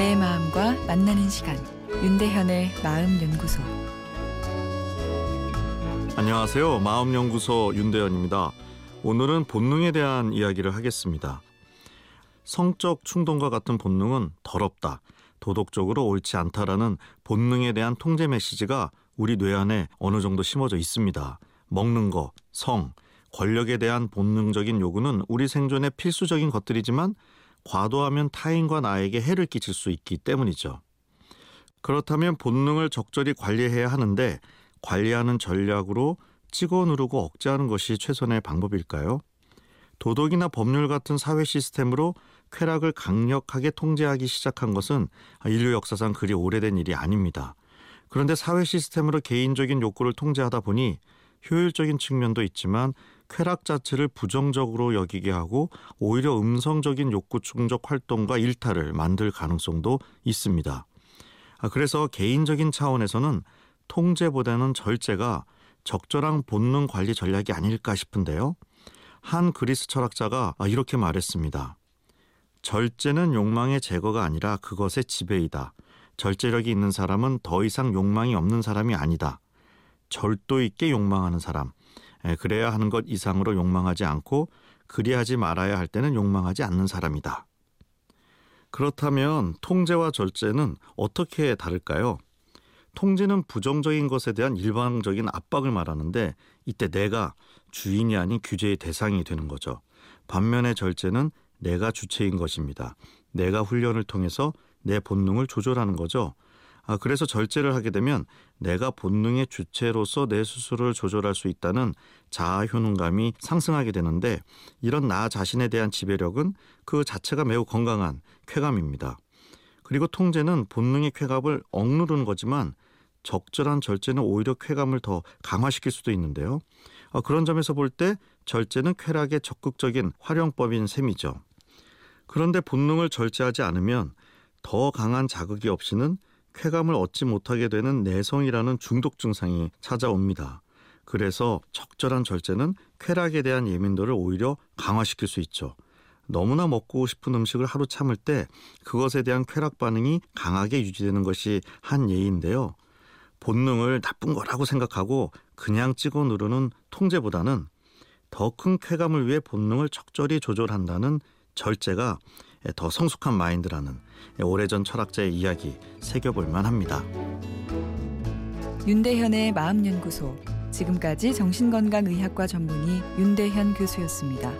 마음과 만나는 시간 윤대현의 마음 연구소 안녕하세요. 마음 연구소 윤대현입니다. 오늘은 본능에 대한 이야기를 하겠습니다. 성적 충동과 같은 본능은 더럽다, 도덕적으로 옳지 않다라는 본능에 대한 통제 메시지가 우리 뇌 안에 어느 정도 심어져 있습니다. 먹는 거, 성, 권력에 대한 본능적인 요구는 우리 생존의 필수적인 것들이지만 과도하면 타인과 나에게 해를 끼칠 수 있기 때문이죠. 그렇다면 본능을 적절히 관리해야 하는데 관리하는 전략으로 찍어 누르고 억제하는 것이 최선의 방법일까요? 도덕이나 법률 같은 사회 시스템으로 쾌락을 강력하게 통제하기 시작한 것은 인류 역사상 그리 오래된 일이 아닙니다. 그런데 사회 시스템으로 개인적인 욕구를 통제하다 보니 효율적인 측면도 있지만 쾌락 자체를 부정적으로 여기게 하고 오히려 음성적인 욕구 충족 활동과 일탈을 만들 가능성도 있습니다. 아, 그래서 개인적인 차원에서는 통제보다는 절제가 적절한 본능 관리 전략이 아닐까 싶은데요. 한 그리스 철학자가 이렇게 말했습니다. 절제는 욕망의 제거가 아니라 그것의 지배이다. 절제력이 있는 사람은 더 이상 욕망이 없는 사람이 아니다. 절도 있게 욕망하는 사람. 그래야 하는 것 이상으로 욕망하지 않고 그리하지 말아야 할 때는 욕망하지 않는 사람이다. 그렇다면 통제와 절제는 어떻게 다를까요? 통제는 부정적인 것에 대한 일방적인 압박을 말하는데 이때 내가 주인이 아닌 규제의 대상이 되는 거죠. 반면에 절제는 내가 주체인 것입니다. 내가 훈련을 통해서 내 본능을 조절하는 거죠. 아, 그래서 절제를 하게 되면 내가 본능의 주체로서 내 스스로를 조절할 수 있다는 자아 효능감이 상승하게 되는데 이런 나 자신에 대한 지배력은 그 자체가 매우 건강한 쾌감입니다. 그리고 통제는 본능의 쾌감을 억누르는 거지만 적절한 절제는 오히려 쾌감을 더 강화시킬 수도 있는데요. 아, 그런 점에서 볼 때 절제는 쾌락의 적극적인 활용법인 셈이죠. 그런데 본능을 절제하지 않으면 더 강한 자극이 없이는 쾌감을 얻지 못하게 되는 내성이라는 중독 증상이 찾아옵니다. 그래서 적절한 절제는 쾌락에 대한 예민도를 오히려 강화시킬 수 있죠. 너무나 먹고 싶은 음식을 하루 참을 때 그것에 대한 쾌락 반응이 강하게 유지되는 것이 한 예인데요. 본능을 나쁜 거라고 생각하고 그냥 찍어 누르는 통제보다는 더 큰 쾌감을 위해 본능을 적절히 조절한다는 절제가 더 성숙한 마인드라는 오래전 철학자의 이야기 새겨볼 만합니다. 윤대현의 마음연구소 지금까지 정신건강의학과 전문의 윤대현 교수였습니다.